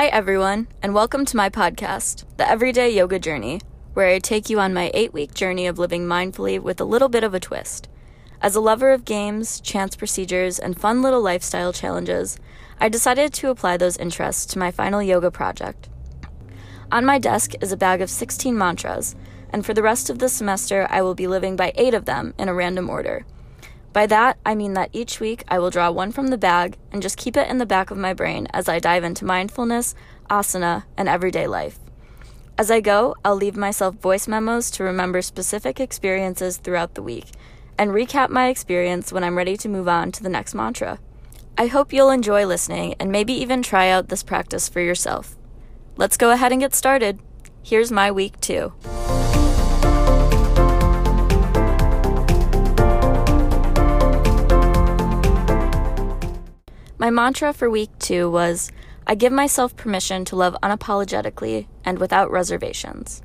Hi, everyone, and welcome to my podcast, The Everyday Yoga Journey, where I take you on my eight week journey of living mindfully with a little bit of a twist. As a lover of games, chance procedures, and fun little lifestyle challenges, I decided to apply those interests to my final yoga project. On my desk is a bag of 16 mantras, and for the rest of the semester, I will be living by eight of them in a random order. By that, I mean that each week I will draw one from the bag and just keep it in the back of my brain as I dive into mindfulness, asana, and everyday life. As I go, I'll leave myself voice memos to remember specific experiences throughout the week and recap my experience when I'm ready to move on to the next mantra. I hope you'll enjoy listening and maybe even try out this practice for yourself. Let's go ahead and get started. Here's my week two. My mantra for week two was I give myself permission to love unapologetically and without reservations.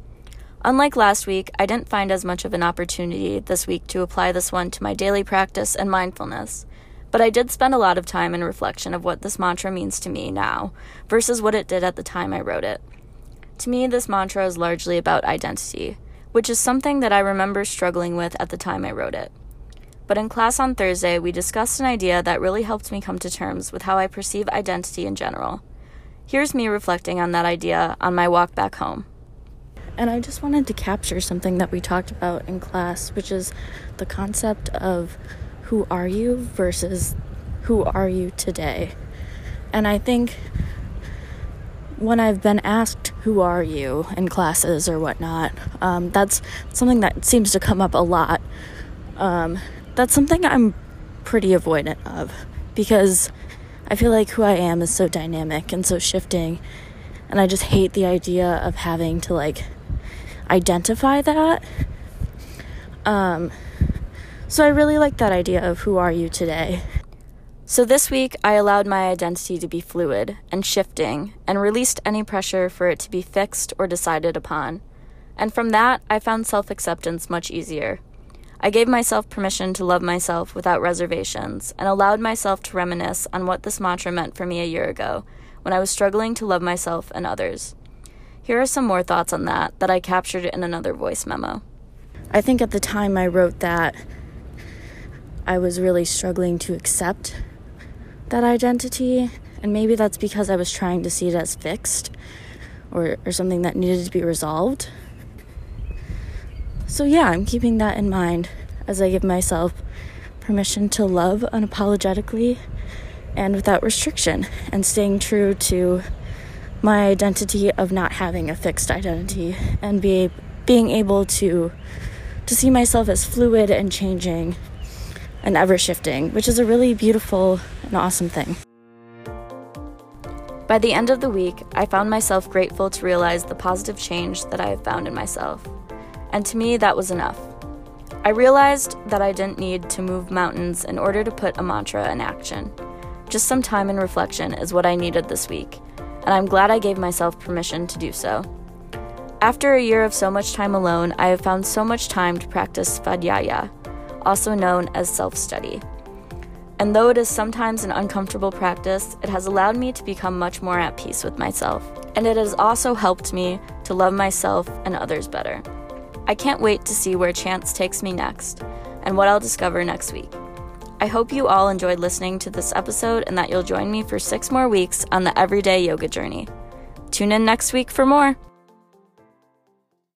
Unlike last week, I didn't find as much of an opportunity this week to apply this one to my daily practice and mindfulness, but I did spend a lot of time in reflection of what this mantra means to me now versus what it did at the time I wrote it. To me, this mantra is largely about identity, which is something that I remember struggling with at the time I wrote it. But in class on Thursday, we discussed an idea that really helped me come to terms with how I perceive identity in general. Here's me reflecting on that idea on my walk back home. And I just wanted to capture something that we talked about in class, which is the concept of who are you versus who are you today. And I think when I've been asked, who are you in classes or whatnot, um, that's something that seems to come up a lot. Um, that's something I'm pretty avoidant of because I feel like who I am is so dynamic and so shifting. And I just hate the idea of having to like identify that. Um, so I really like that idea of who are you today. So this week, I allowed my identity to be fluid and shifting and released any pressure for it to be fixed or decided upon. And from that, I found self acceptance much easier. I gave myself permission to love myself without reservations and allowed myself to reminisce on what this mantra meant for me a year ago when I was struggling to love myself and others. Here are some more thoughts on that that I captured in another voice memo. I think at the time I wrote that, I was really struggling to accept that identity, and maybe that's because I was trying to see it as fixed or, or something that needed to be resolved. So, yeah, I'm keeping that in mind as I give myself permission to love unapologetically and without restriction, and staying true to my identity of not having a fixed identity and be being able to to see myself as fluid and changing and ever shifting, which is a really beautiful and awesome thing. By the end of the week, I found myself grateful to realize the positive change that I have found in myself and to me, that was enough. I realized that I didn't need to move mountains in order to put a mantra in action. Just some time and reflection is what I needed this week, and I'm glad I gave myself permission to do so. After a year of so much time alone, I have found so much time to practice Svadhyaya, also known as self study. And though it is sometimes an uncomfortable practice, it has allowed me to become much more at peace with myself. And it has also helped me to love myself and others better. I can't wait to see where chance takes me next and what I'll discover next week. I hope you all enjoyed listening to this episode and that you'll join me for six more weeks on the everyday yoga journey. Tune in next week for more.